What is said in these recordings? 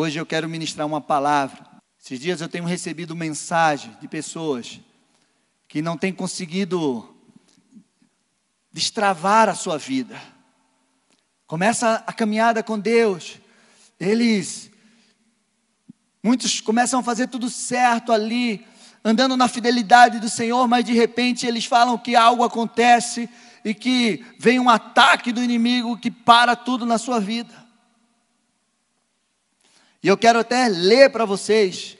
Hoje eu quero ministrar uma palavra. Esses dias eu tenho recebido mensagem de pessoas que não têm conseguido destravar a sua vida. Começa a caminhada com Deus. Eles muitos começam a fazer tudo certo ali, andando na fidelidade do Senhor, mas de repente eles falam que algo acontece e que vem um ataque do inimigo que para tudo na sua vida. E eu quero até ler para vocês.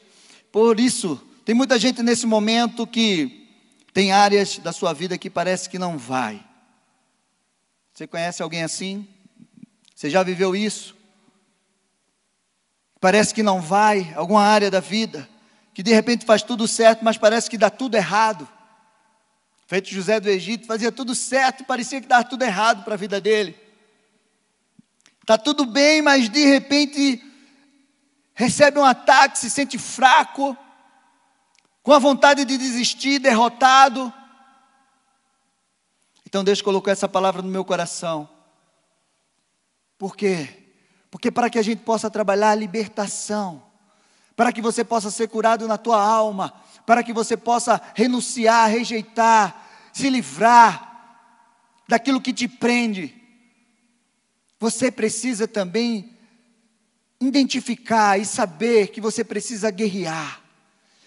Por isso, tem muita gente nesse momento que tem áreas da sua vida que parece que não vai. Você conhece alguém assim? Você já viveu isso? Parece que não vai, alguma área da vida, que de repente faz tudo certo, mas parece que dá tudo errado. Feito José do Egito, fazia tudo certo, parecia que dava tudo errado para a vida dele. Está tudo bem, mas de repente recebe um ataque, se sente fraco, com a vontade de desistir, derrotado. Então Deus colocou essa palavra no meu coração. Por quê? Porque para que a gente possa trabalhar a libertação, para que você possa ser curado na tua alma, para que você possa renunciar, rejeitar, se livrar daquilo que te prende. Você precisa também identificar e saber que você precisa guerrear.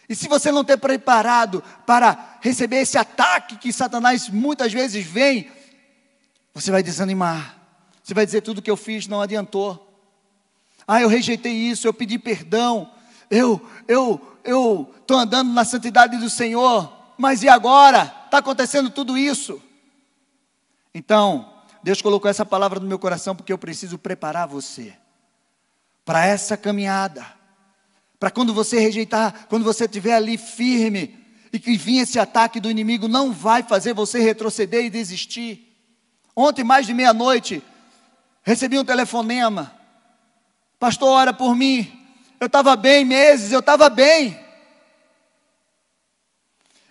E se você não está preparado para receber esse ataque que Satanás muitas vezes vem, você vai desanimar. Você vai dizer tudo que eu fiz não adiantou. Ah, eu rejeitei isso, eu pedi perdão. Eu eu eu estou andando na santidade do Senhor, mas e agora? Está acontecendo tudo isso. Então, Deus colocou essa palavra no meu coração porque eu preciso preparar você para essa caminhada. Para quando você rejeitar, quando você estiver ali firme e que vir esse ataque do inimigo, não vai fazer você retroceder e desistir. Ontem, mais de meia-noite, recebi um telefonema. Pastor, ora por mim. Eu estava bem meses, eu estava bem.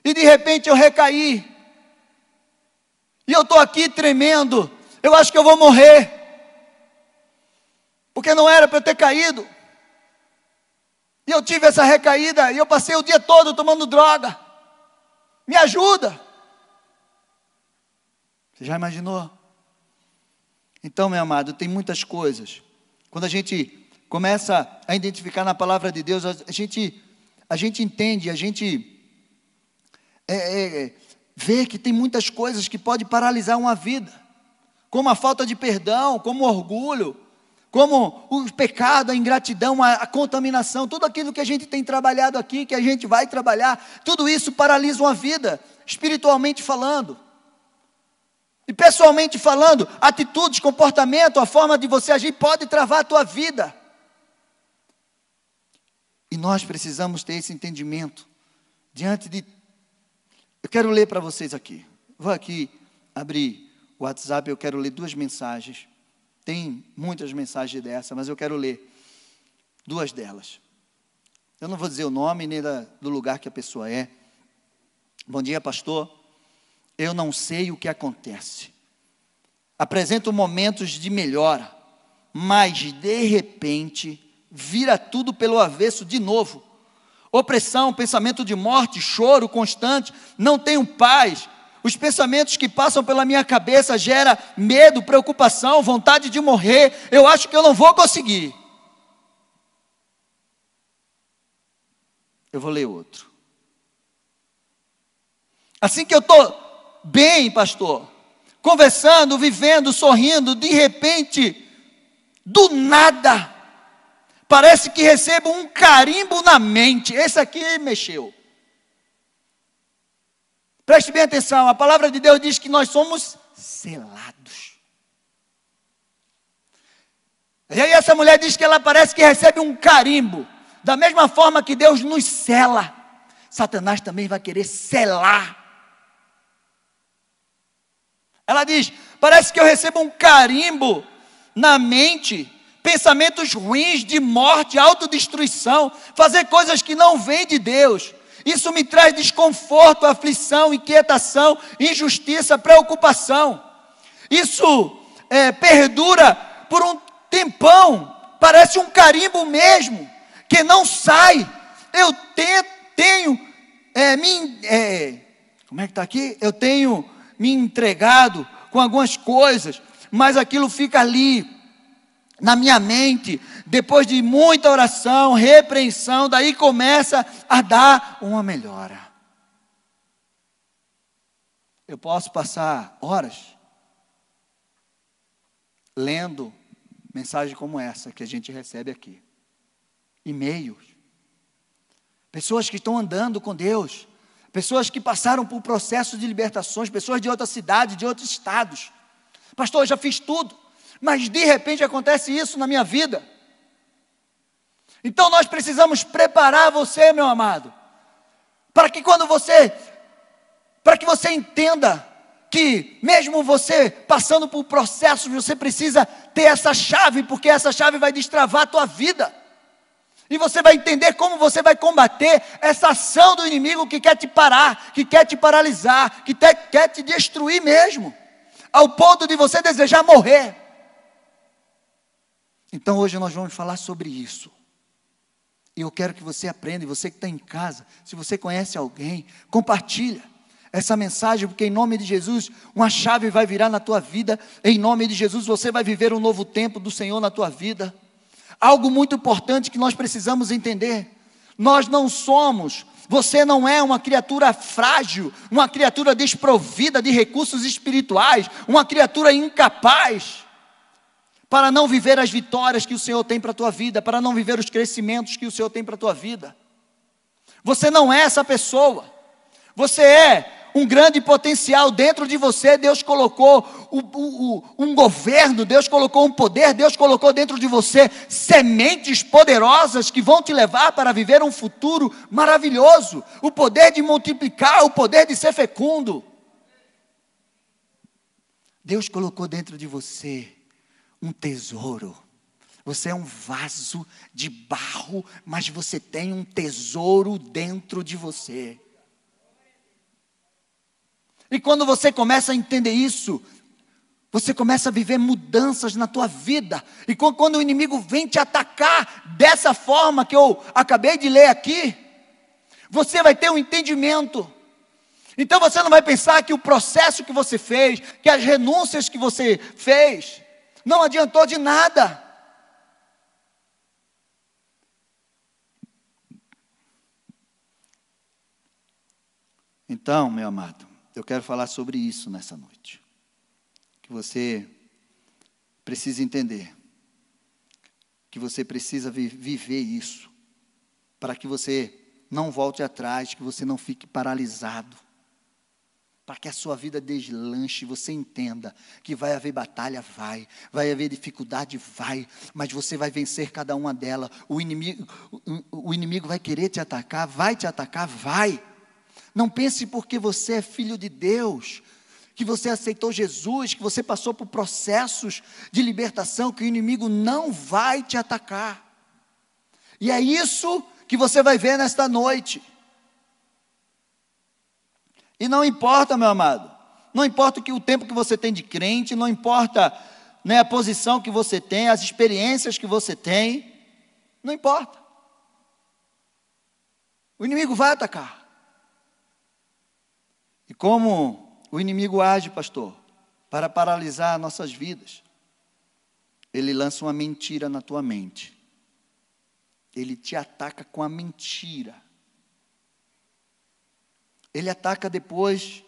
E de repente eu recaí. E eu estou aqui tremendo. Eu acho que eu vou morrer. Porque não era para eu ter caído. E eu tive essa recaída e eu passei o dia todo tomando droga. Me ajuda. Você já imaginou? Então, meu amado, tem muitas coisas. Quando a gente começa a identificar na palavra de Deus, a gente, a gente entende, a gente é, é, é, vê que tem muitas coisas que podem paralisar uma vida, como a falta de perdão, como o orgulho, como o pecado, a ingratidão, a, a, contaminação, tudo aquilo que a gente tem trabalhado aqui, que a gente vai trabalhar, tudo isso paralisa uma vida, espiritualmente falando. E pessoalmente falando, atitudes, comportamento, a forma de você agir pode travar a tua vida. E nós precisamos ter esse entendimento diante de eu quero ler para vocês aqui. Vou aqui abrir o WhatsApp, eu quero ler duas mensagens. Tem muitas mensagens dessa, mas eu quero ler duas delas. Eu não vou dizer o nome nem da, do lugar que a pessoa é. Bom dia, pastor. Eu não sei o que acontece. Apresento momentos de melhora, mas de repente vira tudo pelo avesso de novo opressão, pensamento de morte, choro constante, não tenho paz. Os pensamentos que passam pela minha cabeça gera medo, preocupação, vontade de morrer. Eu acho que eu não vou conseguir. Eu vou ler outro. Assim que eu estou bem, pastor, conversando, vivendo, sorrindo, de repente, do nada, Parece que recebo um carimbo na mente. Esse aqui mexeu. Preste bem atenção, a palavra de Deus diz que nós somos selados. E aí essa mulher diz que ela parece que recebe um carimbo. Da mesma forma que Deus nos sela, Satanás também vai querer selar. Ela diz: parece que eu recebo um carimbo na mente pensamentos ruins de morte, autodestruição, fazer coisas que não vêm de Deus. Isso me traz desconforto, aflição, inquietação, injustiça, preocupação. Isso é, perdura por um tempão, parece um carimbo mesmo, que não sai. Eu te, tenho é, me, é, como é que está aqui? Eu tenho me entregado com algumas coisas, mas aquilo fica ali, na minha mente, depois de muita oração, repreensão, daí começa a dar uma melhora. Eu posso passar horas lendo mensagem como essa que a gente recebe aqui. E-mails. Pessoas que estão andando com Deus. Pessoas que passaram por processos de libertações. Pessoas de outra cidade, de outros estados. Pastor, eu já fiz tudo. Mas de repente acontece isso na minha vida. Então nós precisamos preparar você, meu amado, para que quando você, para que você entenda que mesmo você passando por processos, você precisa ter essa chave, porque essa chave vai destravar a tua vida. E você vai entender como você vai combater essa ação do inimigo que quer te parar, que quer te paralisar, que te, quer te destruir mesmo, ao ponto de você desejar morrer. Então hoje nós vamos falar sobre isso. E eu quero que você aprenda, e você que está em casa, se você conhece alguém, compartilha essa mensagem, porque em nome de Jesus, uma chave vai virar na tua vida, em nome de Jesus, você vai viver um novo tempo do Senhor na tua vida. Algo muito importante que nós precisamos entender: nós não somos, você não é uma criatura frágil, uma criatura desprovida de recursos espirituais, uma criatura incapaz para não viver as vitórias que o Senhor tem para a tua vida, para não viver os crescimentos que o Senhor tem para a tua vida. Você não é essa pessoa. Você é um grande potencial dentro de você. Deus colocou o, o, um governo, Deus colocou um poder, Deus colocou dentro de você sementes poderosas que vão te levar para viver um futuro maravilhoso. O poder de multiplicar, o poder de ser fecundo. Deus colocou dentro de você um tesouro. Você é um vaso de barro, mas você tem um tesouro dentro de você. E quando você começa a entender isso, você começa a viver mudanças na tua vida. E quando o inimigo vem te atacar dessa forma que eu acabei de ler aqui, você vai ter um entendimento. Então você não vai pensar que o processo que você fez, que as renúncias que você fez, não adiantou de nada. Então, meu amado, eu quero falar sobre isso nessa noite. Que você precisa entender. Que você precisa vi viver isso. Para que você não volte atrás, que você não fique paralisado. Para que a sua vida deslanche, você entenda que vai haver batalha, vai, vai haver dificuldade, vai, mas você vai vencer cada uma delas. O inimigo, o, o inimigo vai querer te atacar, vai te atacar, vai. Não pense porque você é filho de Deus, que você aceitou Jesus, que você passou por processos de libertação, que o inimigo não vai te atacar. E é isso que você vai ver nesta noite. E não importa, meu amado, não importa o tempo que você tem de crente, não importa né, a posição que você tem, as experiências que você tem, não importa. O inimigo vai atacar. E como o inimigo age, pastor, para paralisar nossas vidas? Ele lança uma mentira na tua mente. Ele te ataca com a mentira. Ele ataca depois,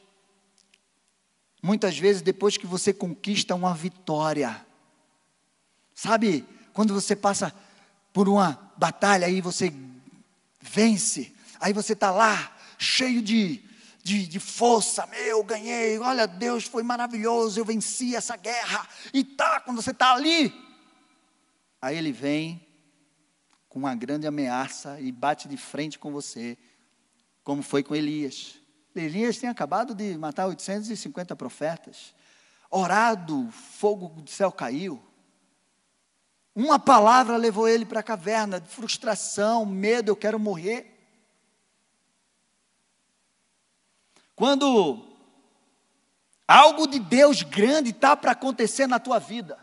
muitas vezes depois que você conquista uma vitória. Sabe, quando você passa por uma batalha aí você vence, aí você está lá, cheio de de, de força, meu, ganhei, olha, Deus foi maravilhoso, eu venci essa guerra, e tá, quando você está ali, aí ele vem com uma grande ameaça e bate de frente com você, como foi com Elias. Elias tem acabado de matar 850 profetas, orado, fogo do céu caiu. Uma palavra levou ele para a caverna, frustração, medo, eu quero morrer. Quando algo de Deus grande está para acontecer na tua vida,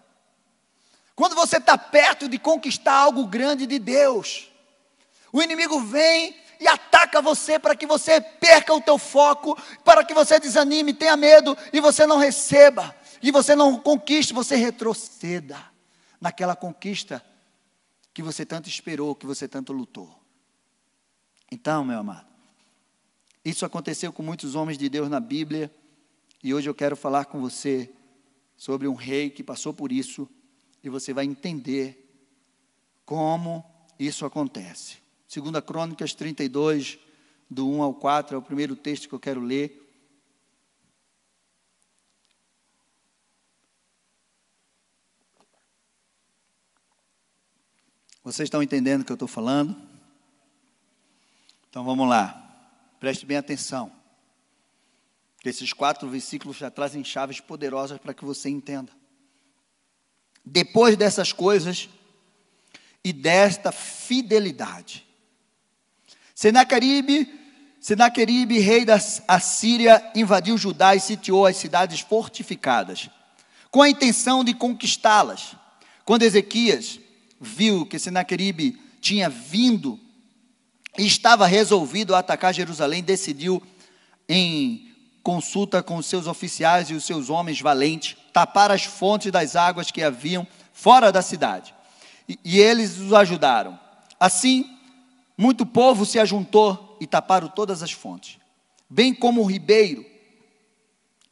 quando você está perto de conquistar algo grande de Deus, o inimigo vem e ataca você para que você perca o teu foco, para que você desanime, tenha medo e você não receba, e você não conquiste, você retroceda naquela conquista que você tanto esperou, que você tanto lutou. Então, meu amado, isso aconteceu com muitos homens de Deus na Bíblia, e hoje eu quero falar com você sobre um rei que passou por isso e você vai entender como isso acontece. Segunda Crônicas 32, do 1 ao 4, é o primeiro texto que eu quero ler. Vocês estão entendendo o que eu estou falando? Então vamos lá. Preste bem atenção. Esses quatro versículos já trazem chaves poderosas para que você entenda. Depois dessas coisas e desta fidelidade, Senaqueribe, Senaqueribe, rei da Assíria, invadiu Judá e sitiou as cidades fortificadas, com a intenção de conquistá-las. Quando Ezequias viu que Senaqueribe tinha vindo e estava resolvido a atacar Jerusalém, decidiu, em consulta com seus oficiais e os seus homens valentes, tapar as fontes das águas que haviam fora da cidade. E, e eles os ajudaram. Assim, muito povo se ajuntou e taparam todas as fontes, bem como o ribeiro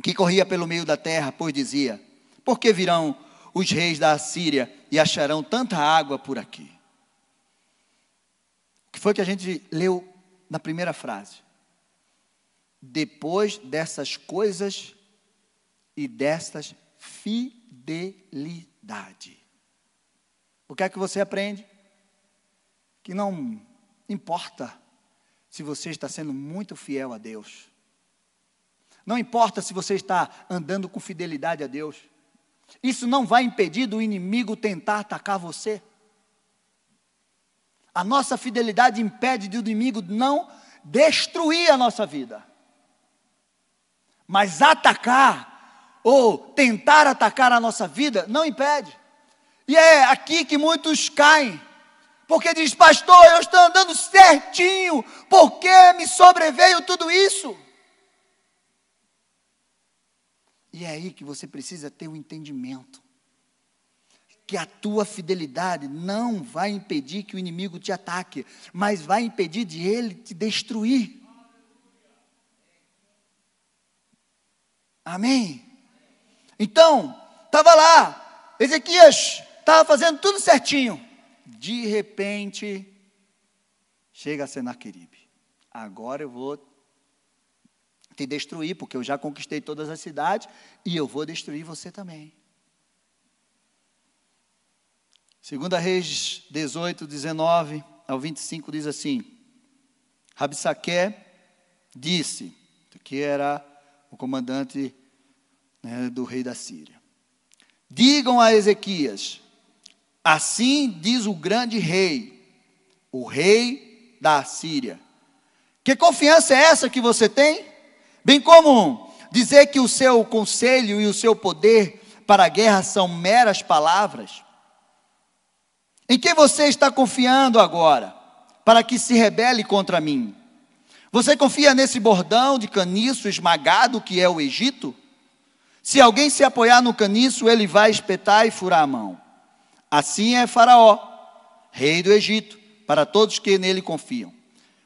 que corria pelo meio da terra, pois dizia: Por que virão os reis da Assíria e acharão tanta água por aqui? O que foi que a gente leu na primeira frase? Depois dessas coisas e destas fidelidade. O que é que você aprende? Que não importa se você está sendo muito fiel a Deus. Não importa se você está andando com fidelidade a Deus. Isso não vai impedir do inimigo tentar atacar você. A nossa fidelidade impede do inimigo não destruir a nossa vida. Mas atacar ou tentar atacar a nossa vida não impede. E é aqui que muitos caem. Porque diz, pastor, eu estou andando certinho, por que me sobreveio tudo isso? E é aí que você precisa ter o um entendimento. Que a tua fidelidade não vai impedir que o inimigo te ataque, mas vai impedir de ele te destruir. Amém? Então, estava lá, Ezequias estava fazendo tudo certinho. De repente, chega a Senaqueribe. Agora eu vou te destruir, porque eu já conquistei todas as cidades e eu vou destruir você também. Segunda Reis 18, 19 ao 25 diz assim: Rabsaque disse, que era o comandante né, do rei da Síria. Digam a Ezequias: Assim diz o grande rei, o rei da Síria. Que confiança é essa que você tem? Bem como dizer que o seu conselho e o seu poder para a guerra são meras palavras? Em que você está confiando agora para que se rebele contra mim? Você confia nesse bordão de caniço esmagado que é o Egito? Se alguém se apoiar no caniço, ele vai espetar e furar a mão. Assim é Faraó, rei do Egito, para todos que nele confiam.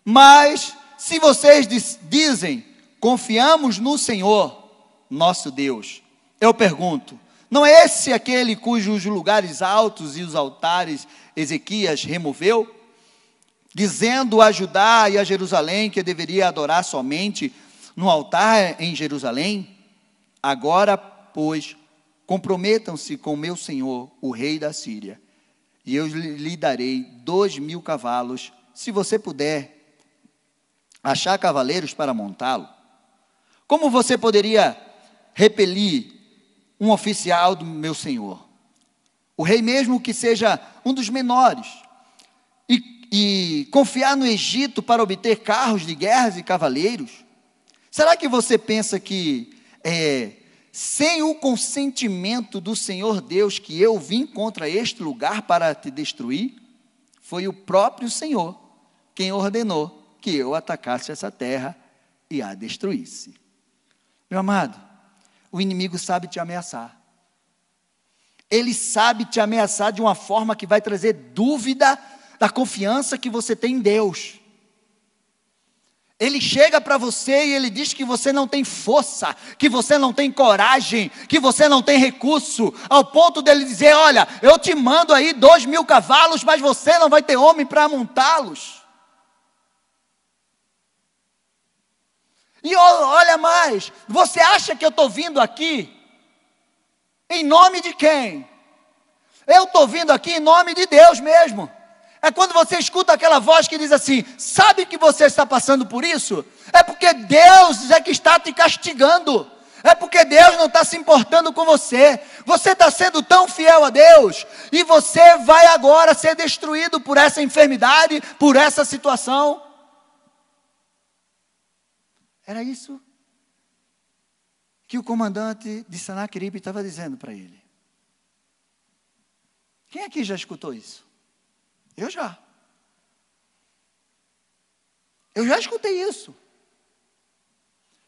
Mas, se vocês dizem, confiamos no Senhor, nosso Deus, eu pergunto, não é esse aquele cujos lugares altos e os altares Ezequias removeu? Dizendo a Judá e a Jerusalém que deveria adorar somente no altar em Jerusalém? Agora, pois, comprometam-se com meu senhor, o rei da Síria, e eu lhe darei dois mil cavalos, se você puder achar cavaleiros para montá-lo. Como você poderia repelir um oficial do meu senhor? O rei, mesmo que seja um dos menores, e, e confiar no Egito para obter carros de guerras e cavaleiros? Será que você pensa que é, sem o consentimento do Senhor Deus que eu vim contra este lugar para te destruir? Foi o próprio Senhor quem ordenou que eu atacasse essa terra e a destruísse. Meu amado, o inimigo sabe te ameaçar. Ele sabe te ameaçar de uma forma que vai trazer dúvida da confiança que você tem em Deus. Ele chega para você e ele diz que você não tem força, que você não tem coragem, que você não tem recurso, ao ponto dele dizer: Olha, eu te mando aí dois mil cavalos, mas você não vai ter homem para montá-los. E olha mais, você acha que eu estou vindo aqui em nome de quem? Eu estou vindo aqui em nome de Deus mesmo. É quando você escuta aquela voz que diz assim: sabe que você está passando por isso? É porque Deus é que está te castigando. É porque Deus não está se importando com você. Você está sendo tão fiel a Deus. E você vai agora ser destruído por essa enfermidade, por essa situação. Era isso que o comandante de Sanaqueribe estava dizendo para ele. Quem aqui já escutou isso? Eu já. Eu já escutei isso.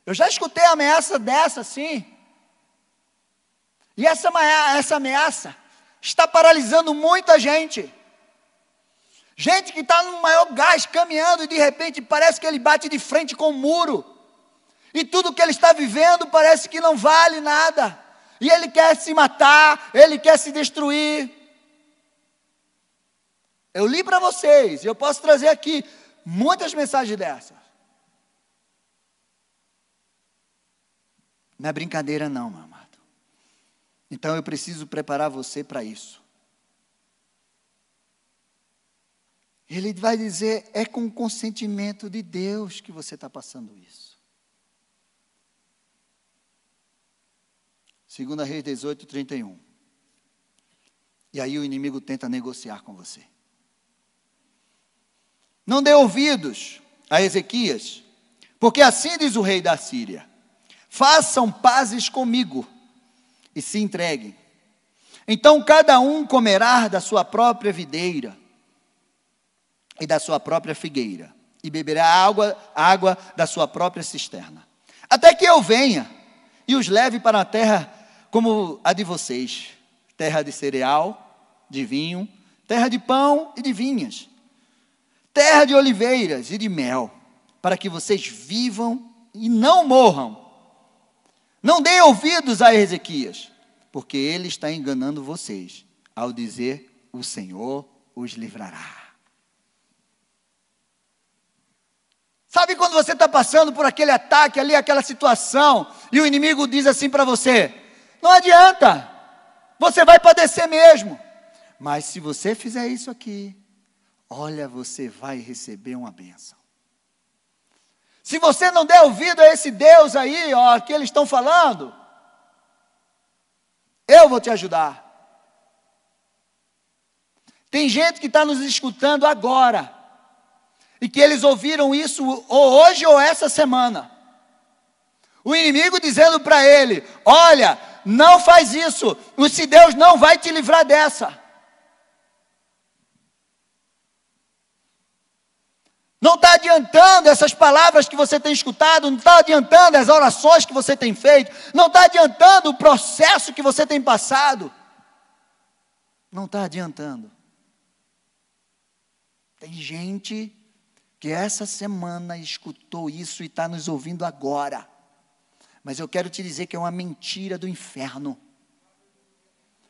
Eu já escutei ameaça dessa assim. E essa, essa ameaça está paralisando muita gente. Gente que está no maior gás caminhando e de repente parece que ele bate de frente com o um muro. E tudo que ele está vivendo parece que não vale nada. E ele quer se matar, ele quer se destruir. Eu li para vocês, eu posso trazer aqui muitas mensagens dessas. Não é brincadeira, não, meu amado. Então eu preciso preparar você para isso. Ele vai dizer: é com o consentimento de Deus que você está passando isso. Segunda Reis 18, 31. E aí o inimigo tenta negociar com você. Não dê ouvidos a Ezequias, porque assim diz o rei da Síria: façam pazes comigo e se entreguem. Então cada um comerá da sua própria videira e da sua própria figueira, e beberá água, água da sua própria cisterna, até que eu venha e os leve para a terra como a de vocês terra de cereal, de vinho, terra de pão e de vinhas terra de oliveiras e de mel, para que vocês vivam e não morram. Não deem ouvidos a Ezequias, porque ele está enganando vocês ao dizer: O Senhor os livrará. Sabe quando você está passando por aquele ataque ali, aquela situação, e o inimigo diz assim para você: Não adianta, você vai padecer mesmo. Mas se você fizer isso aqui, olha, você vai receber uma bênção. Se você não der ouvido a esse Deus aí, ó, que eles estão falando, eu vou te ajudar. Tem gente que está nos escutando agora, e que eles ouviram isso ou hoje ou essa semana. O inimigo dizendo para ele: Olha, não faz isso, se Deus não vai te livrar dessa. Não está adiantando essas palavras que você tem escutado, não está adiantando as orações que você tem feito, não está adiantando o processo que você tem passado. Não está adiantando. Tem gente que essa semana escutou isso e está nos ouvindo agora. Mas eu quero te dizer que é uma mentira do inferno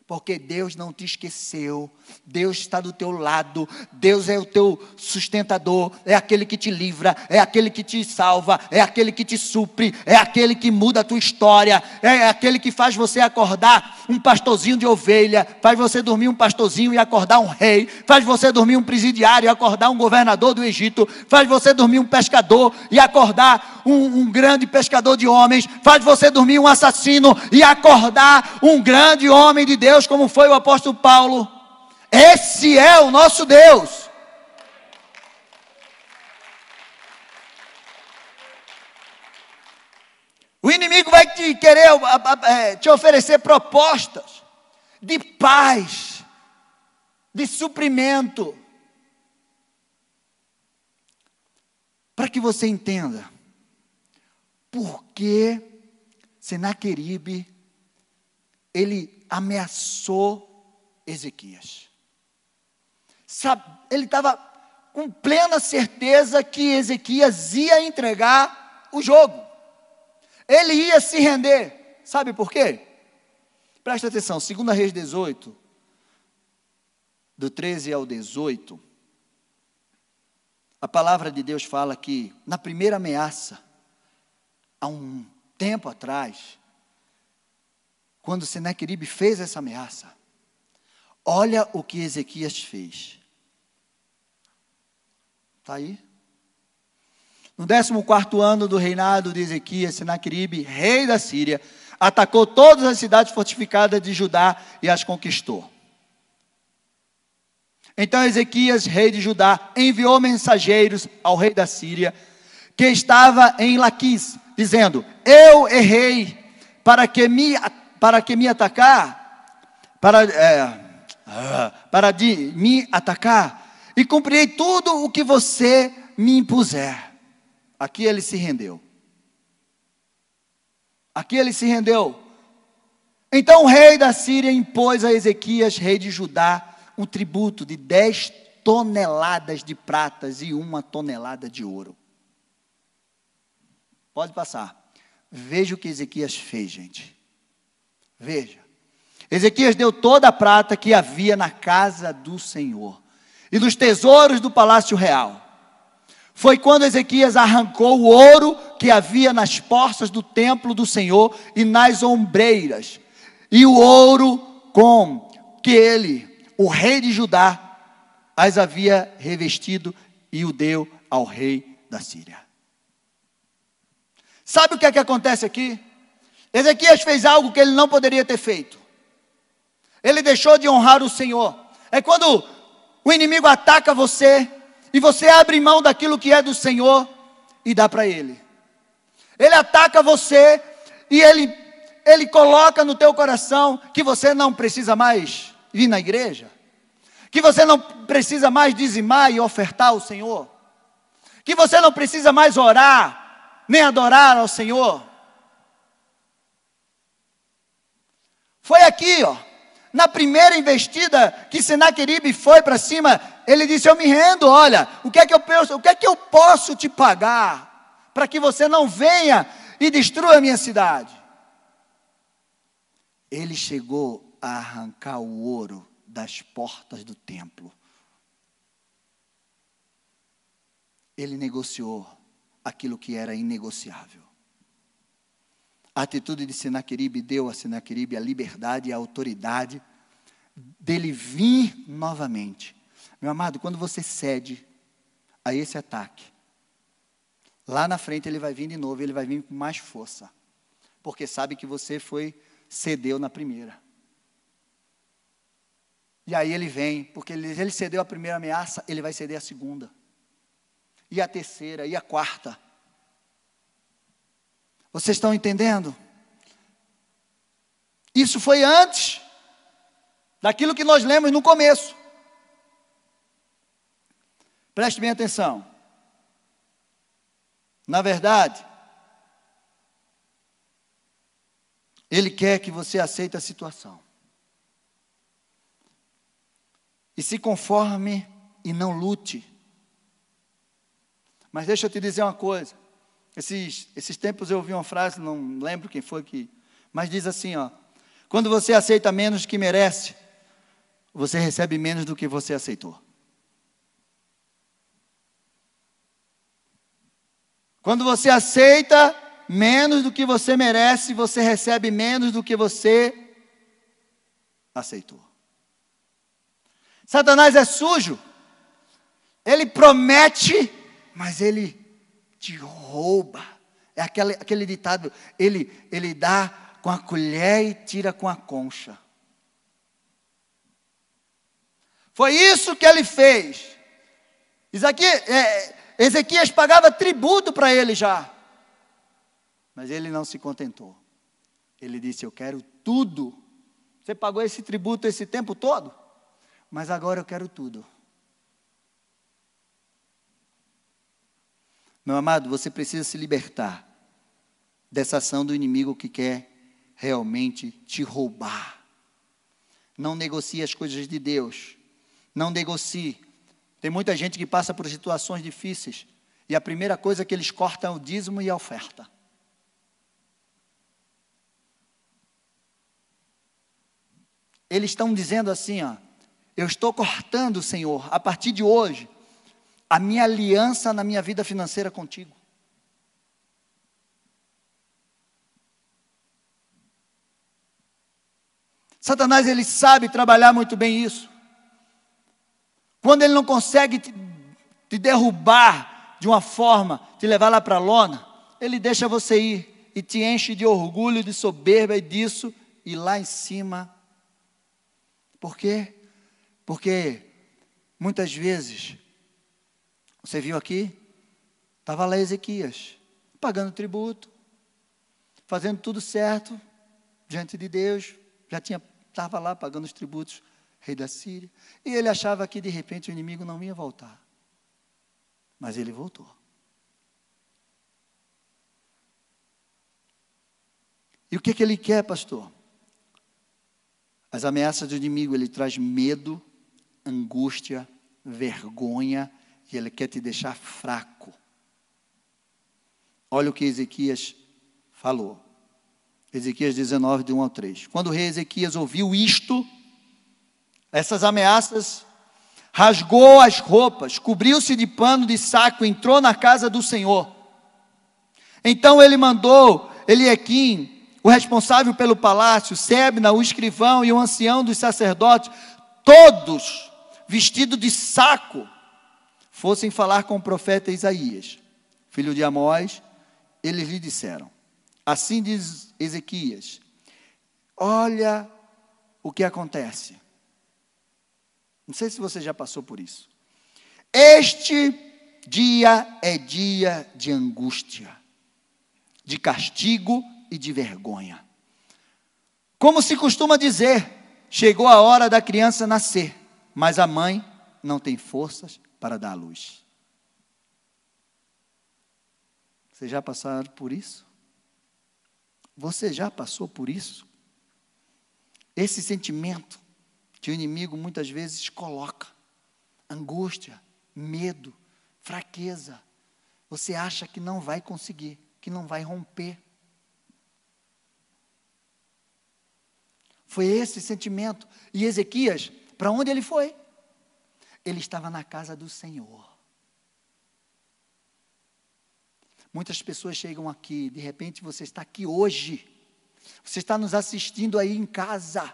porque Deus não te esqueceu, Deus está do teu lado, Deus é o teu sustentador, é aquele que te livra, é aquele que te salva, é aquele que te supre, é aquele que muda a tua história, é aquele que faz você acordar um pastorzinho de ovelha, faz você dormir um pastorzinho e acordar um rei, faz você dormir um presidiário e acordar um governador do Egito, faz você dormir um pescador e acordar um, um grande pescador de homens, faz você dormir um assassino e acordar um grande homem de Deus Deus como foi o apóstolo Paulo. Esse é o nosso Deus. O inimigo vai te querer é, te oferecer propostas de paz, de suprimento, para que você entenda por que Senaqueribe ele ameaçou Ezequias. Ele estava com plena certeza que Ezequias ia entregar o jogo. Ele ia se render. Sabe por quê? Presta atenção, 2 Reis 18, do 13 ao 18, a palavra de Deus fala que na primeira ameaça, há um tempo atrás, quando Senequeribe fez essa ameaça, olha o que Ezequias fez. Está aí? No 14 ano do reinado de Ezequias, Senaqueribe, rei da Síria, atacou todas as cidades fortificadas de Judá e as conquistou. Então Ezequias, rei de Judá, enviou mensageiros ao rei da Síria, que estava em Laquis, dizendo: Eu errei para que me, para que me atacar, para, é, para de me atacar, e cumprirei tudo o que você me impuser. Aqui ele se rendeu. Aqui ele se rendeu. Então o rei da Síria impôs a Ezequias, rei de Judá, um tributo de 10 toneladas de pratas e uma tonelada de ouro. Pode passar. Veja o que Ezequias fez, gente. Veja. Ezequias deu toda a prata que havia na casa do Senhor e dos tesouros do palácio real foi quando Ezequias arrancou o ouro que havia nas portas do templo do Senhor e nas ombreiras, e o ouro com que ele, o rei de Judá, as havia revestido e o deu ao rei da Síria. Sabe o que é que acontece aqui? Ezequias fez algo que ele não poderia ter feito. Ele deixou de honrar o Senhor. É quando o inimigo ataca você, e você abre mão daquilo que é do Senhor e dá para Ele. Ele ataca você e ele, ele coloca no teu coração que você não precisa mais vir na igreja, que você não precisa mais dizimar e ofertar ao Senhor, que você não precisa mais orar, nem adorar ao Senhor. Foi aqui, ó, na primeira investida que Senaqueribe foi para cima, ele disse: Eu me rendo, olha, o que é que eu penso, o que é que eu posso te pagar para que você não venha e destrua a minha cidade? Ele chegou a arrancar o ouro das portas do templo. Ele negociou aquilo que era inegociável. A atitude de Senaqueribe deu a Senaqueribe a liberdade e a autoridade dele vir novamente. Meu amado, quando você cede a esse ataque, lá na frente ele vai vir de novo, ele vai vir com mais força, porque sabe que você foi cedeu na primeira. E aí ele vem, porque ele, ele cedeu a primeira ameaça, ele vai ceder a segunda, e a terceira, e a quarta. Vocês estão entendendo? Isso foi antes daquilo que nós lemos no começo. Preste bem atenção. Na verdade, Ele quer que você aceite a situação. E se conforme e não lute. Mas deixa eu te dizer uma coisa. Esses, esses tempos eu ouvi uma frase, não lembro quem foi que, mas diz assim, ó: quando você aceita menos que merece, você recebe menos do que você aceitou. Quando você aceita menos do que você merece, você recebe menos do que você aceitou. Satanás é sujo. Ele promete, mas ele te rouba. É aquele, aquele ditado, ele, ele dá com a colher e tira com a concha. Foi isso que ele fez. É, Ezequias pagava tributo para ele já. Mas ele não se contentou. Ele disse: Eu quero tudo. Você pagou esse tributo esse tempo todo, mas agora eu quero tudo. Meu amado, você precisa se libertar dessa ação do inimigo que quer realmente te roubar. Não negocie as coisas de Deus. Não negocie. Tem muita gente que passa por situações difíceis e a primeira coisa que eles cortam é o dízimo e a oferta. Eles estão dizendo assim, ó, eu estou cortando, Senhor, a partir de hoje, a minha aliança na minha vida financeira contigo. Satanás ele sabe trabalhar muito bem isso. Quando ele não consegue te, te derrubar de uma forma, te levar lá para a lona, ele deixa você ir e te enche de orgulho, de soberba e disso, e lá em cima. Por quê? Porque muitas vezes você viu aqui? Estava lá Ezequias, pagando tributo, fazendo tudo certo diante de Deus, já tinha estava lá pagando os tributos, rei da Síria, e ele achava que de repente o inimigo não ia voltar. Mas ele voltou. E o que, que ele quer, pastor? As ameaças do inimigo, ele traz medo, angústia, vergonha ele quer te deixar fraco. Olha o que Ezequias falou. Ezequias 19, de 1 ao 3. Quando o rei Ezequias ouviu isto, essas ameaças, rasgou as roupas, cobriu-se de pano de saco, entrou na casa do Senhor. Então ele mandou Eliequim, o responsável pelo palácio, Sebna, o escrivão e o ancião dos sacerdotes, todos vestidos de saco, fossem falar com o profeta Isaías, filho de Amós, eles lhe disseram: Assim diz Ezequias: Olha o que acontece. Não sei se você já passou por isso. Este dia é dia de angústia, de castigo e de vergonha. Como se costuma dizer, chegou a hora da criança nascer, mas a mãe não tem forças para dar luz. Você já passaram por isso? Você já passou por isso? Esse sentimento que o inimigo muitas vezes coloca: angústia, medo, fraqueza. Você acha que não vai conseguir, que não vai romper. Foi esse sentimento. E Ezequias, para onde ele foi? Ele estava na casa do Senhor. Muitas pessoas chegam aqui, de repente você está aqui hoje, você está nos assistindo aí em casa,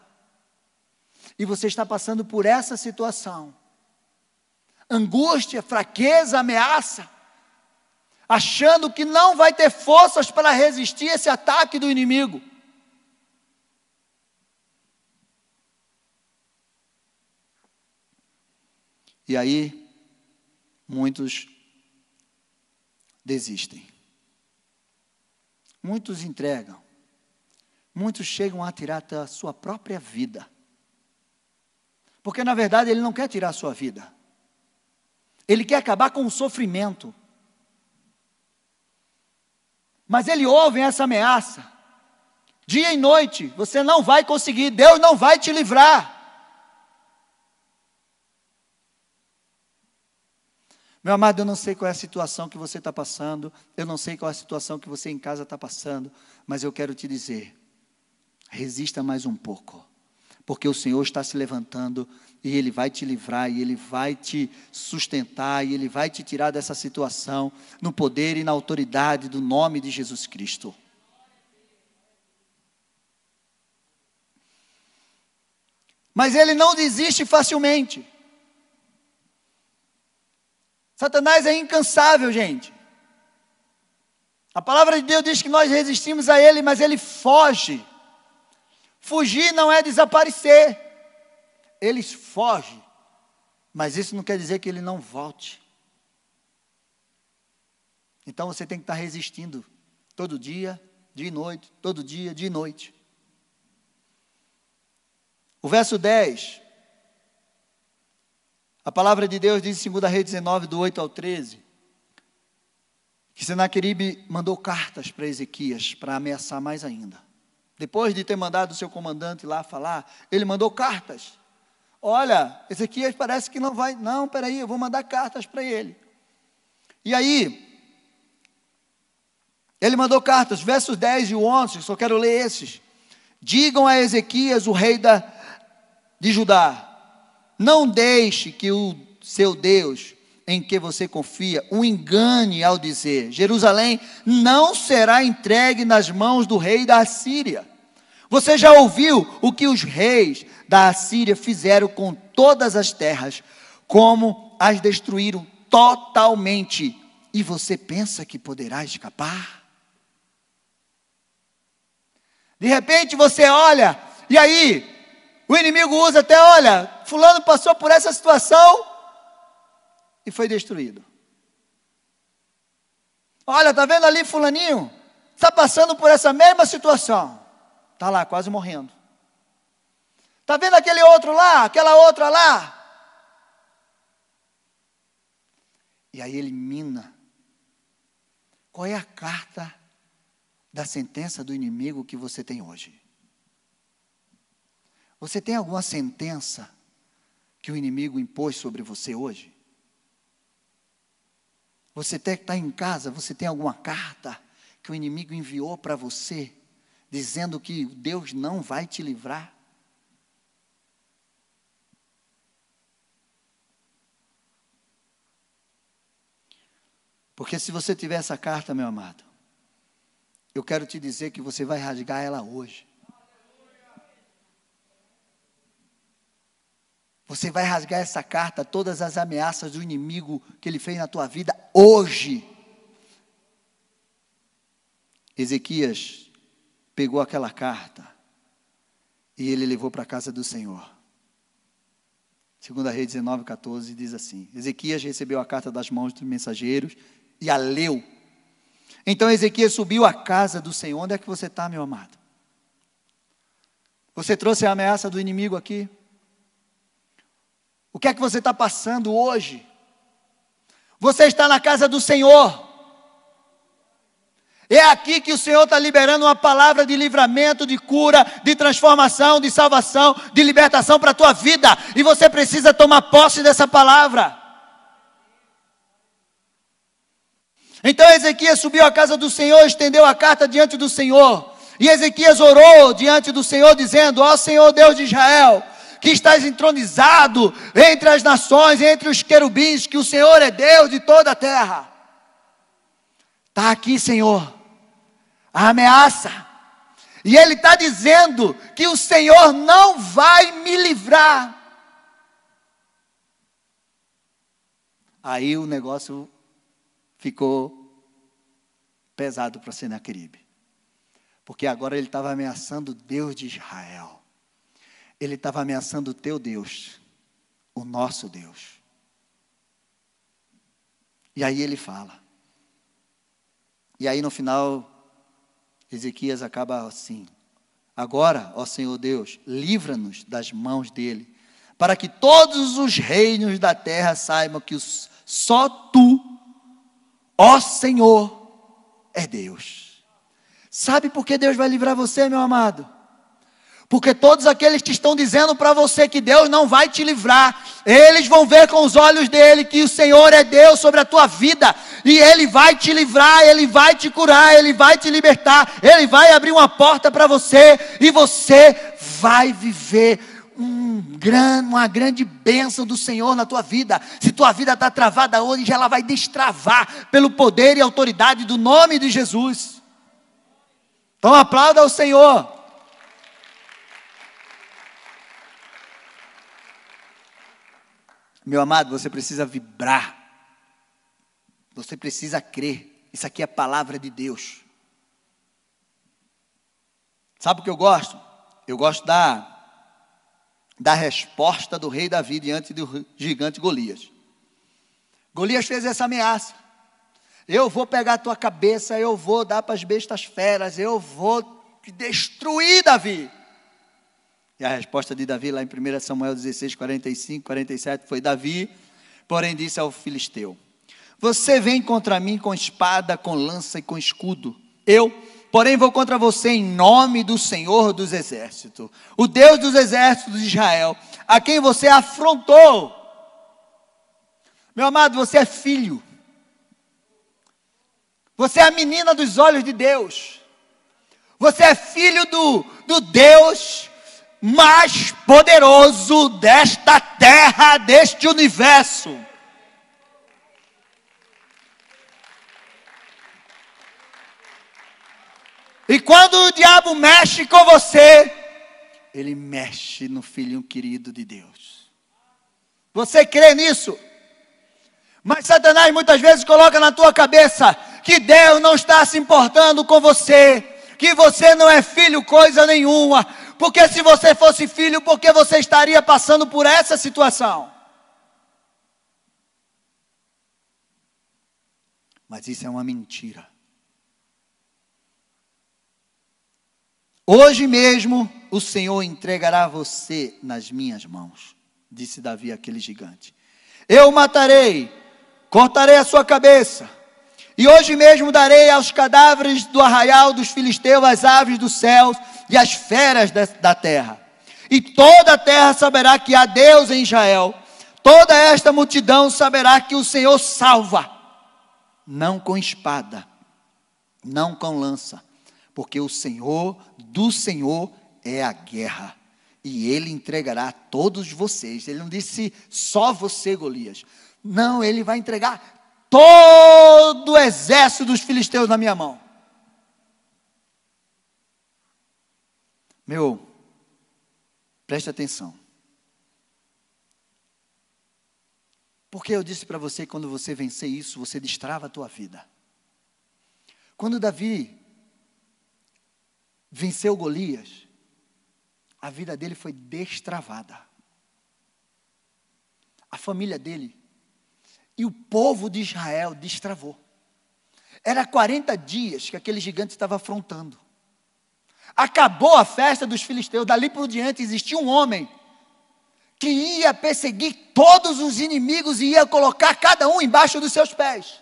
e você está passando por essa situação angústia, fraqueza, ameaça, achando que não vai ter forças para resistir esse ataque do inimigo. E aí, muitos desistem. Muitos entregam. Muitos chegam a tirar a sua própria vida. Porque na verdade ele não quer tirar a sua vida. Ele quer acabar com o sofrimento. Mas ele ouve essa ameaça. Dia e noite, você não vai conseguir, Deus não vai te livrar. Meu amado, eu não sei qual é a situação que você está passando, eu não sei qual é a situação que você em casa está passando, mas eu quero te dizer: resista mais um pouco, porque o Senhor está se levantando e Ele vai te livrar, e Ele vai te sustentar, e Ele vai te tirar dessa situação, no poder e na autoridade do nome de Jesus Cristo. Mas Ele não desiste facilmente. Satanás é incansável, gente. A palavra de Deus diz que nós resistimos a ele, mas ele foge. Fugir não é desaparecer. Ele foge. Mas isso não quer dizer que ele não volte. Então você tem que estar resistindo todo dia, de noite, todo dia, de noite. O verso 10. A palavra de Deus diz em 2 Reis 19, do 8 ao 13, que Senaqueribe mandou cartas para Ezequias para ameaçar mais ainda. Depois de ter mandado o seu comandante lá falar, ele mandou cartas. Olha, Ezequias parece que não vai. Não, peraí, eu vou mandar cartas para ele. E aí, ele mandou cartas, versos 10 e 11, só quero ler esses. Digam a Ezequias, o rei da, de Judá: Não deixe que o seu Deus, em que você confia, o engane ao dizer: Jerusalém não será entregue nas mãos do rei da Assíria. Você já ouviu o que os reis da Assíria fizeram com todas as terras, como as destruíram totalmente, e você pensa que poderá escapar? De repente você olha, e aí, o inimigo usa até, olha, fulano passou por essa situação e foi destruído. Olha, tá vendo ali fulaninho? Está passando por essa mesma situação. Está lá, quase morrendo. Está vendo aquele outro lá, aquela outra lá? E aí ele mina. Qual é a carta da sentença do inimigo que você tem hoje? Você tem alguma sentença que o inimigo impôs sobre você hoje? Você está em casa, você tem alguma carta que o inimigo enviou para você, dizendo que Deus não vai te livrar? Porque se você tiver essa carta, meu amado, eu quero te dizer que você vai rasgar ela hoje. Você vai rasgar essa carta, todas as ameaças do inimigo que ele fez na tua vida hoje. Ezequias pegou aquela carta e ele levou para a casa do Senhor. Segunda Reis 19, 14 diz assim: Ezequias recebeu a carta das mãos dos mensageiros e a leu então Ezequias subiu à casa do Senhor. Onde é que você está, meu amado? Você trouxe a ameaça do inimigo aqui? O que é que você está passando hoje? Você está na casa do Senhor. É aqui que o Senhor está liberando uma palavra de livramento, de cura, de transformação, de salvação, de libertação para a tua vida. E você precisa tomar posse dessa palavra. Então Ezequias subiu à casa do Senhor, estendeu a carta diante do Senhor. E Ezequias orou diante do Senhor, dizendo: Ó Senhor Deus de Israel, que estás entronizado entre as nações, entre os querubins, que o Senhor é Deus de toda a terra. Está aqui, Senhor, a ameaça. E Ele está dizendo que o Senhor não vai me livrar. Aí o negócio ficou pesado para Senaqueribe. Porque agora ele estava ameaçando Deus de Israel. Ele estava ameaçando o teu Deus, o nosso Deus. E aí ele fala. E aí no final, Ezequias acaba assim: Agora, ó Senhor Deus, livra-nos das mãos dele, para que todos os reinos da terra saibam que só tu Ó Senhor, é Deus. Sabe por que Deus vai livrar você, meu amado? Porque todos aqueles que estão dizendo para você que Deus não vai te livrar, eles vão ver com os olhos dele que o Senhor é Deus sobre a tua vida, e ele vai te livrar, ele vai te curar, ele vai te libertar, ele vai abrir uma porta para você, e você vai viver um grande, uma grande bênção do Senhor na tua vida. Se tua vida está travada hoje, ela vai destravar pelo poder e autoridade do nome de Jesus. Então aplauda ao Senhor. Meu amado, você precisa vibrar. Você precisa crer. Isso aqui é a palavra de Deus. Sabe o que eu gosto? Eu gosto da da resposta do rei Davi diante do gigante Golias. Golias fez essa ameaça. Eu vou pegar a tua cabeça, eu vou dar para as bestas feras, eu vou te destruir, Davi. E a resposta de Davi, lá em 1 Samuel 16, 45, 47, foi: Davi, porém, disse ao filisteu: Você vem contra mim com espada, com lança e com escudo. Eu, porém, vou contra você em nome do Senhor dos exércitos, o Deus dos exércitos de Israel, a quem você afrontou. Meu amado, você é filho. Você é a menina dos olhos de Deus. Você é filho do, do Deus mais poderoso desta terra, deste universo. E quando o diabo mexe com você, ele mexe no filhinho querido de Deus. Você crê nisso? Mas Satanás muitas vezes coloca na tua cabeça que Deus não está se importando com você, que você não é filho coisa nenhuma, porque se você fosse filho, por que você estaria passando por essa situação? Mas isso é uma mentira. Hoje mesmo o Senhor entregará você nas minhas mãos, disse Davi àquele gigante. Eu o matarei, cortarei a sua cabeça e hoje mesmo darei aos cadáveres do arraial dos filisteus as aves dos céus e as feras da terra. E toda a terra saberá que há Deus em Israel. Toda esta multidão saberá que o Senhor salva, não com espada, não com lança, porque o Senhor do Senhor é a guerra. E ele entregará a todos vocês. Ele não disse só você, Golias. Não, ele vai entregar todo o exército dos filisteus na minha mão. Meu, preste atenção. Porque eu disse para você quando você vencer isso, você destrava a tua vida. Quando Davi venceu Golias, a vida dele foi destravada. A família dele e o povo de Israel destravou. Era 40 dias que aquele gigante estava afrontando. Acabou a festa dos filisteus, dali por diante existia um homem que ia perseguir todos os inimigos e ia colocar cada um embaixo dos seus pés.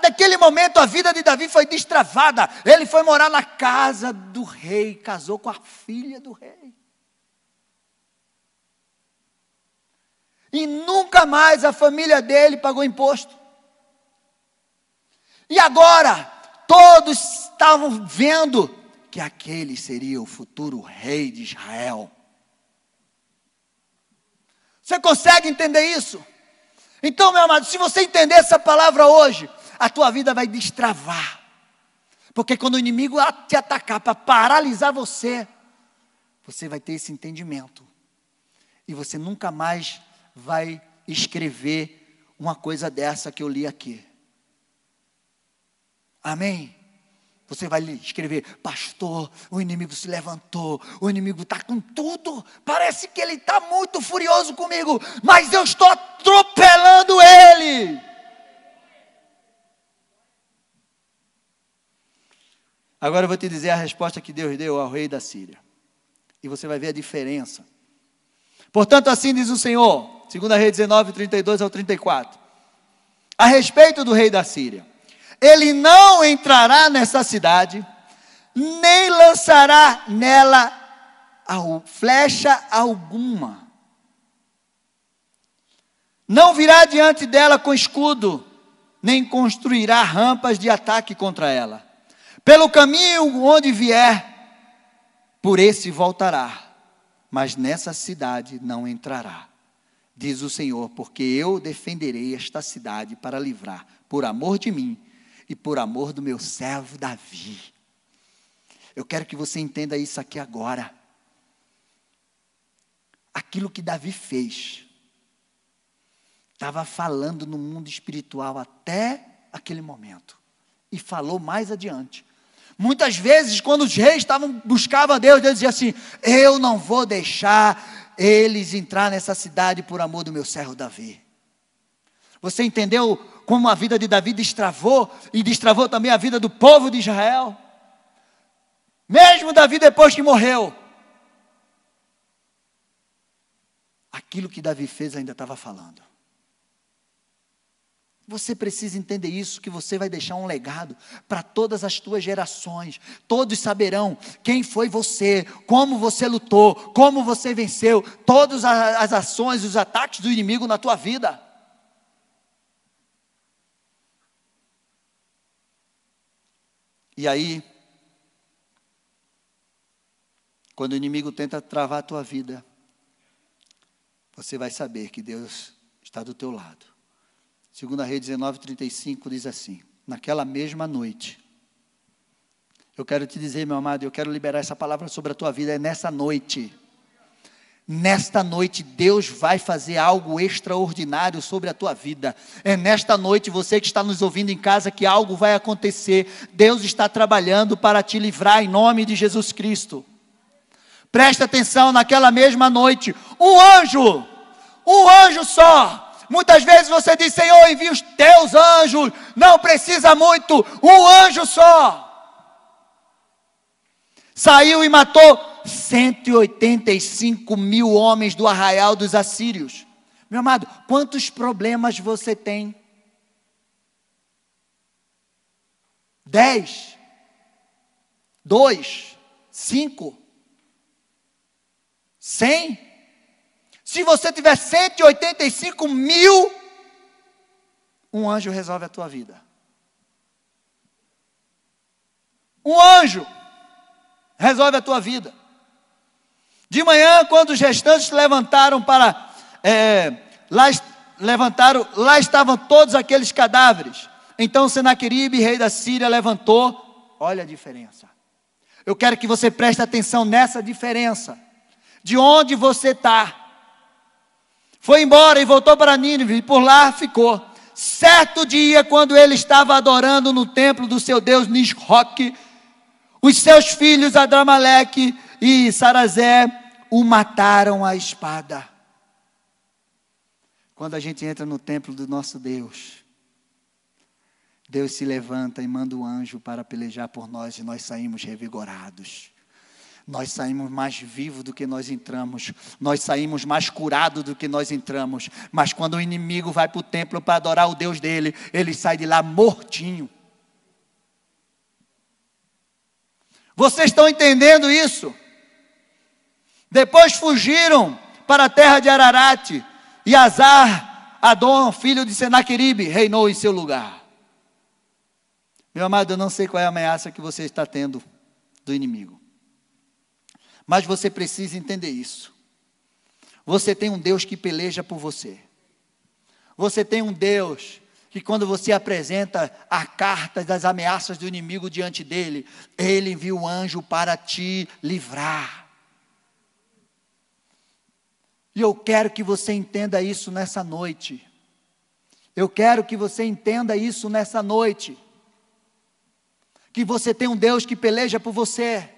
Daquele momento a vida de Davi foi destravada. Ele foi morar na casa do rei, casou com a filha do rei. E nunca mais a família dele pagou imposto. E agora, todos estavam vendo que aquele seria o futuro rei de Israel. Você consegue entender isso? Então, meu amado, se você entender essa palavra hoje, a tua vida vai destravar. Porque quando o inimigo te atacar para paralisar você, você vai ter esse entendimento. E você nunca mais vai escrever uma coisa dessa que eu li aqui. Amém? Você vai escrever, pastor, o inimigo se levantou, o inimigo está com tudo, parece que ele está muito furioso comigo, mas eu estou atropelando ele. Agora eu vou te dizer a resposta que Deus deu ao rei da Síria. E você vai ver a diferença. Portanto, assim diz o Senhor: Segunda Rei 19, 32 ao 34. A respeito do rei da Síria. Ele não entrará nessa cidade, nem lançará nela flecha alguma. Não virá diante dela com escudo, nem construirá rampas de ataque contra ela. Pelo caminho onde vier, por esse voltará, mas nessa cidade não entrará diz o Senhor, porque eu defenderei esta cidade para livrar, por amor de mim e por amor do meu servo Davi. Eu quero que você entenda isso aqui agora. Aquilo que Davi fez, estava falando no mundo espiritual até aquele momento, e falou mais adiante. Muitas vezes, quando os reis estavam buscavam a Deus, Deus dizia assim: Eu não vou deixar eles entrar nessa cidade por amor do meu servo Davi. Você entendeu como a vida de Davi destravou e destravou também a vida do povo de Israel? Mesmo Davi depois que morreu, aquilo que Davi fez ainda estava falando. Você precisa entender isso, que você vai deixar um legado para todas as tuas gerações. Todos saberão quem foi você, como você lutou, como você venceu, todas as ações, os ataques do inimigo na tua vida. E aí, quando o inimigo tenta travar a tua vida, você vai saber que Deus está do teu lado. Segunda Rei 19:35 diz assim: Naquela mesma noite, eu quero te dizer, meu amado, eu quero liberar essa palavra sobre a tua vida é nessa noite. Nesta noite, Deus vai fazer algo extraordinário sobre a tua vida. É nesta noite, você que está nos ouvindo em casa, que algo vai acontecer. Deus está trabalhando para te livrar em nome de Jesus Cristo. Presta atenção, naquela mesma noite, um anjo, um anjo só, Muitas vezes você diz, Senhor, envia os teus anjos, não precisa muito, um anjo só. Saiu e matou 185 mil homens do arraial dos assírios. Meu amado, quantos problemas você tem? Dez? Dois? Cinco? Cem? Se você tiver 185 mil, um anjo resolve a tua vida. Um anjo resolve a tua vida. De manhã, quando os restantes levantaram para é, lá levantaram, lá estavam todos aqueles cadáveres. Então Senaqueribe, rei da Síria, levantou. Olha a diferença. Eu quero que você preste atenção nessa diferença. De onde você está. Foi embora e voltou para Nínive e por lá ficou. Certo dia, quando ele estava adorando no templo do seu deus Nisroque, os seus filhos Adramaleque e Sarazé o mataram à espada. Quando a gente entra no templo do nosso Deus, Deus se levanta e manda o anjo para pelejar por nós e nós saímos revigorados nós saímos mais vivos do que nós entramos, nós saímos mais curados do que nós entramos. Mas quando o inimigo vai para o templo para adorar o Deus dele, ele sai de lá mortinho. Vocês estão entendendo isso? Depois fugiram para a terra de Ararate, e Azar, Adon, filho de Senaqueribe, reinou em seu lugar. Meu amado, eu não sei qual é a ameaça que você está tendo do inimigo. Mas você precisa entender isso. Você tem um Deus que peleja por você. Você tem um Deus que, quando você apresenta a carta das ameaças do inimigo diante dele, ele envia um anjo para te livrar. E eu quero que você entenda isso nessa noite. Eu quero que você entenda isso nessa noite. Que você tem um Deus que peleja por você.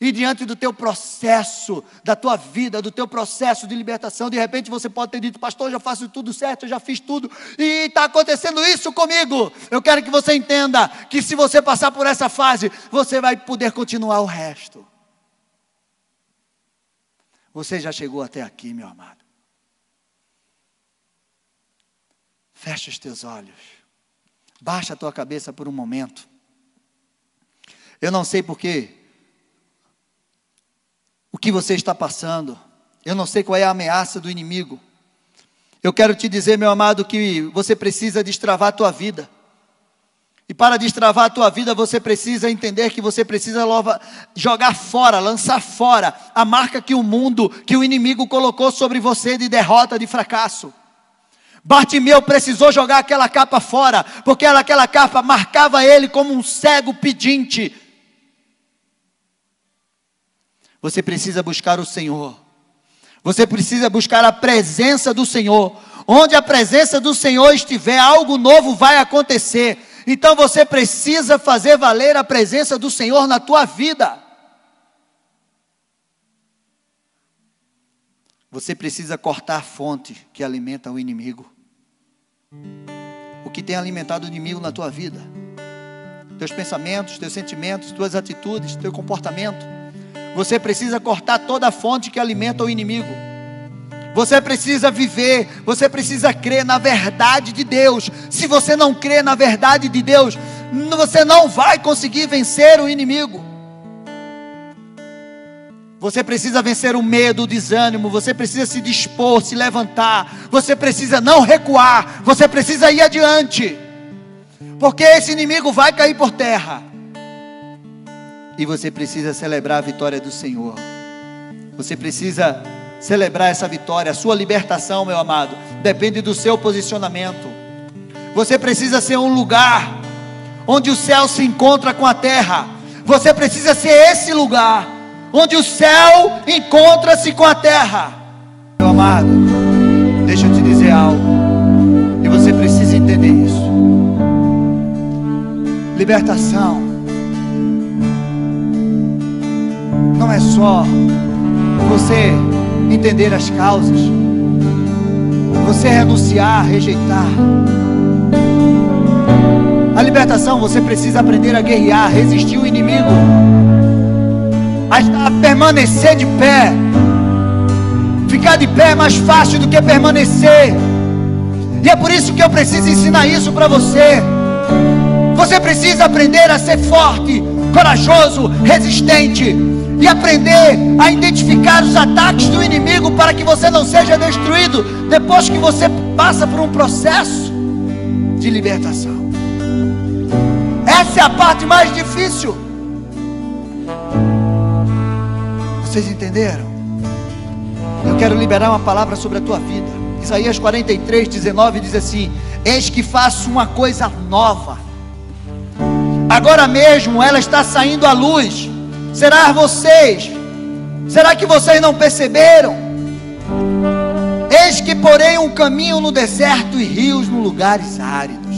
E diante do teu processo, da tua vida, do teu processo de libertação, de repente você pode ter dito, pastor, eu já faço tudo certo, eu já fiz tudo, e está acontecendo isso comigo. Eu quero que você entenda que se você passar por essa fase, você vai poder continuar o resto. Você já chegou até aqui, meu amado. Fecha os teus olhos. Baixa a tua cabeça por um momento. Eu não sei porquê o que você está passando. Eu não sei qual é a ameaça do inimigo. Eu quero te dizer, meu amado, que você precisa destravar a tua vida. E para destravar a tua vida, você precisa entender que você precisa jogar fora, lançar fora a marca que o mundo, que o inimigo colocou sobre você de derrota, de fracasso. Bartimeu precisou jogar aquela capa fora, porque aquela capa marcava ele como um cego pedinte você precisa buscar o Senhor. Você precisa buscar a presença do Senhor. Onde a presença do Senhor estiver, algo novo vai acontecer. Então você precisa fazer valer a presença do Senhor na tua vida. Você precisa cortar fonte que alimenta o inimigo. O que tem alimentado o inimigo na tua vida? teus pensamentos, teus sentimentos, tuas atitudes, teu comportamento. Você precisa cortar toda a fonte que alimenta o inimigo. Você precisa viver, você precisa crer na verdade de Deus. Se você não crê na verdade de Deus, você não vai conseguir vencer o inimigo. Você precisa vencer o medo, o desânimo, você precisa se dispor, se levantar, você precisa não recuar, você precisa ir adiante, porque esse inimigo vai cair por terra, e você precisa celebrar a vitória do Senhor, você precisa celebrar essa vitória, a sua libertação, meu amado, depende do seu posicionamento, você precisa ser um lugar onde o céu se encontra com a terra, você precisa ser esse lugar onde o céu encontra-se com a terra. Meu amado, deixa eu te dizer algo, e você precisa entender isso. Libertação não é só você entender as causas, você renunciar, rejeitar. A libertação você precisa aprender a guerrear, resistir o inimigo a, a permanecer de pé. Ficar de pé é mais fácil do que permanecer. E é por isso que eu preciso ensinar isso para você. Você precisa aprender a ser forte, corajoso, resistente e aprender a identificar os ataques do inimigo para que você não seja destruído depois que você passa por um processo de libertação. Essa é a parte mais difícil. Vocês entenderam? Eu quero liberar uma palavra sobre a tua vida. Isaías 43, 19 diz assim: Eis que faço uma coisa nova. Agora mesmo ela está saindo à luz. Será vocês? Será que vocês não perceberam? Eis que porém um caminho no deserto e rios no lugares áridos.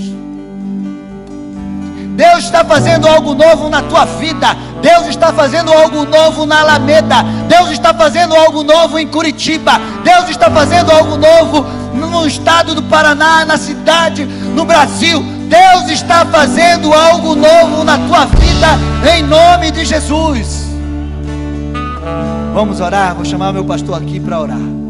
Deus está fazendo algo novo na tua vida. Deus está fazendo algo novo na Alameda. Deus está fazendo algo novo em Curitiba. Deus está fazendo algo novo no estado do Paraná, na cidade, no Brasil. Deus está fazendo algo novo na tua vida, em nome de Jesus. Vamos orar. Vou chamar meu pastor aqui para orar.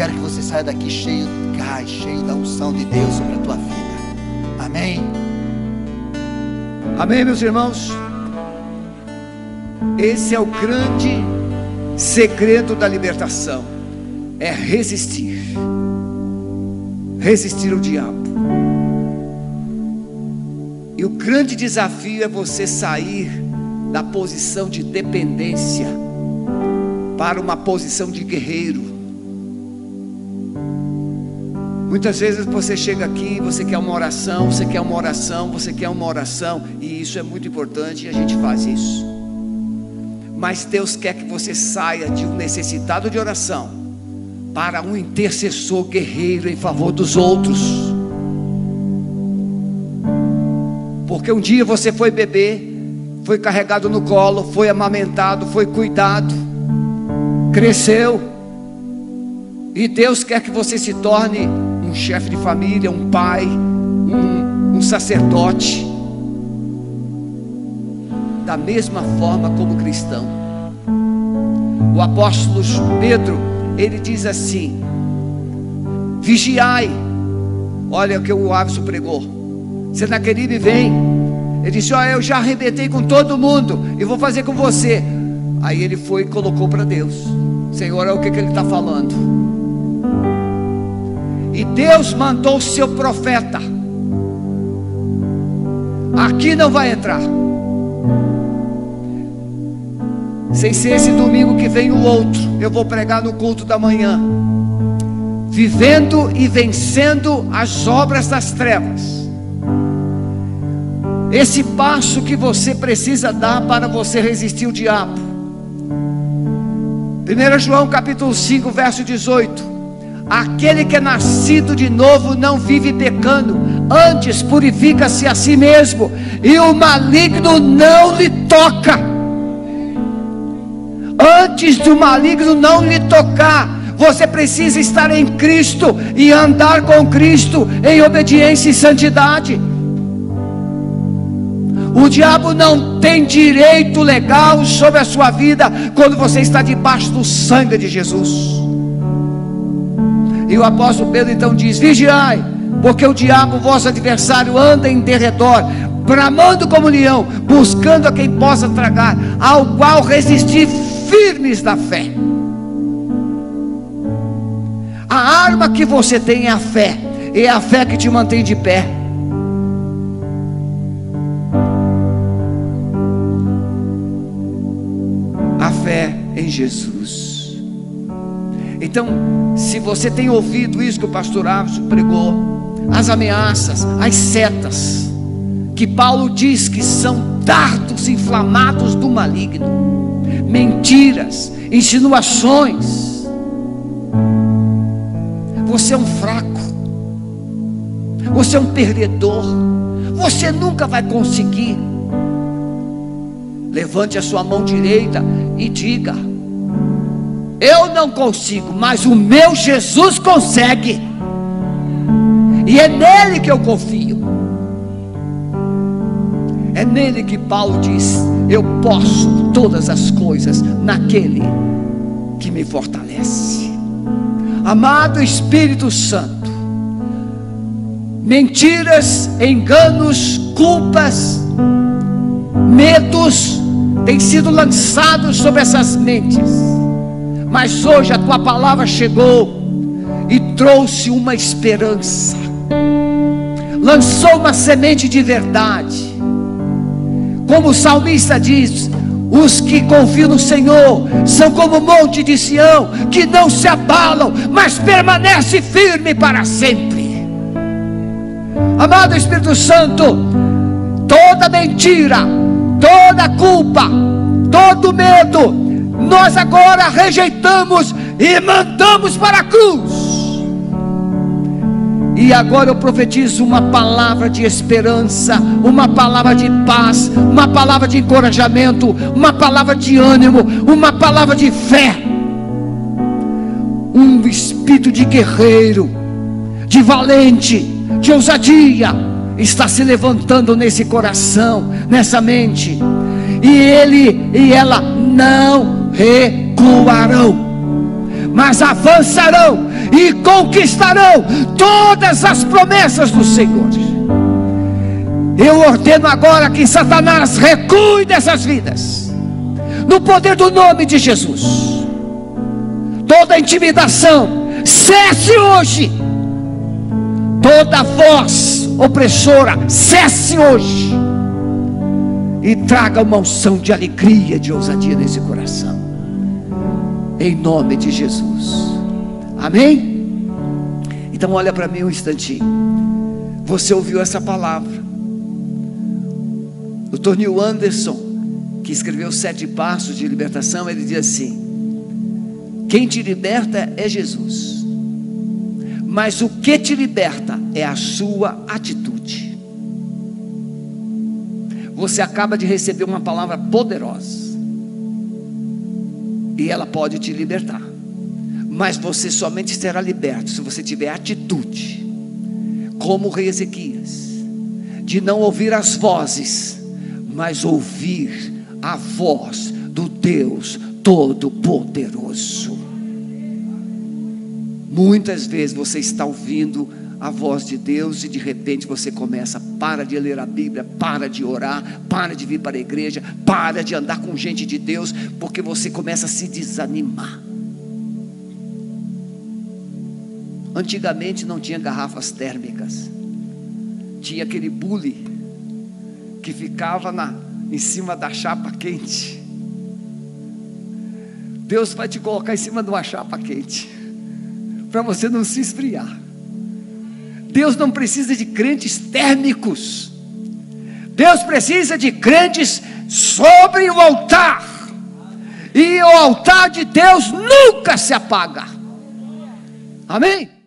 quero que você saia daqui cheio de gás, cheio da unção de Deus sobre a tua vida. Amém. Amém, meus irmãos. Esse é o grande segredo da libertação. É resistir. Resistir ao diabo. E o grande desafio é você sair da posição de dependência para uma posição de guerreiro. Muitas vezes você chega aqui, você quer uma oração, você quer uma oração, você quer uma oração, e isso é muito importante e a gente faz isso. Mas Deus quer que você saia de um necessitado de oração para um intercessor guerreiro em favor dos outros. Porque um dia você foi bebê, foi carregado no colo, foi amamentado, foi cuidado, cresceu, e Deus quer que você se torne um chefe de família, um pai, um, um sacerdote, da mesma forma como cristão. O apóstolo Pedro, ele diz assim: vigiai, olha o que o Ávison pregou. Senaqueribe vem, ele disse: Olha, eu já arrebentei com todo mundo, e vou fazer com você. Aí ele foi e colocou para Deus: Senhor, é o que, que ele está falando? E Deus mandou o seu profeta. Aqui não vai entrar. Sem ser esse domingo que vem o outro, eu vou pregar no culto da manhã. Vivendo e vencendo as obras das trevas. Esse passo que você precisa dar para você resistir o diabo. 1 João capítulo 5, verso 18. Aquele que é nascido de novo não vive pecando, antes purifica-se a si mesmo, e o maligno não lhe toca. Antes do maligno não lhe tocar, Você precisa estar em Cristo e andar com Cristo em obediência e santidade. O diabo não tem direito legal sobre a sua vida quando você está debaixo do sangue de Jesus. E o apóstolo Pedro então diz: Vigiai, porque o diabo, vosso adversário, anda em derredor, bramando como leão, buscando a quem possa tragar, ao qual resistir firmes da fé. A arma que você tem é a fé, é a fé que te mantém de pé. A fé em Jesus. Então, se você tem ouvido isso que o pastor Alves pregou, as ameaças, as setas, que Paulo diz que são dardos inflamados do maligno, mentiras, insinuações. Você é um fraco, você é um perdedor, você nunca vai conseguir. Levante a sua mão direita e diga: Eu não consigo, mas o meu Jesus consegue, e é nele que eu confio. É nele que Paulo diz: Eu posso todas as coisas naquele que me fortalece. Amado Espírito Santo, mentiras, enganos, culpas, medos têm sido lançados sobre essas mentes, mas hoje a tua palavra chegou e trouxe uma esperança, lançou uma semente de verdade como o salmista diz: os que confiam no Senhor são como o monte de Sião, que não se abalam, mas permanece firme para sempre. Amado Espírito Santo, toda mentira, toda culpa, todo medo, nós agora rejeitamos e mandamos para a cruz. E agora eu profetizo uma palavra de esperança, uma palavra de paz, uma palavra de encorajamento, uma palavra de ânimo, uma palavra de fé. Um espírito de guerreiro, de valente, de ousadia está se levantando nesse coração, nessa mente. E ele e ela não recuarão mas avançarão e conquistarão todas as promessas do Senhor. Eu ordeno agora que Satanás recue dessas vidas, no poder do nome de Jesus. Toda intimidação cesse hoje, toda voz opressora cesse hoje, e traga uma unção de alegria, de ousadia nesse coração em nome de Jesus. Amém? Então olha para mim um instantinho. Você ouviu essa palavra? O Tornil Anderson, que escreveu Sete Passos de Libertação, ele diz assim: Quem te liberta é Jesus, mas o que te liberta é a sua atitude. Você acaba de receber uma palavra poderosa e ela pode te libertar. Mas você somente será liberto se você tiver atitude, como o rei Ezequias, de não ouvir as vozes, mas ouvir a voz do Deus Todo-Poderoso. Muitas vezes você está ouvindo a voz de Deus e de repente você começa, para de ler a Bíblia, para de orar, para de vir para a igreja, para de andar com gente de Deus, porque você começa a se desanimar. Antigamente não tinha garrafas térmicas, tinha aquele bule que ficava na, em cima da chapa quente. Deus vai te colocar em cima de uma chapa quente, para você não se esfriar. Deus não precisa de crentes térmicos. Deus precisa de crentes sobre o altar. E o altar de Deus nunca se apaga. Amém?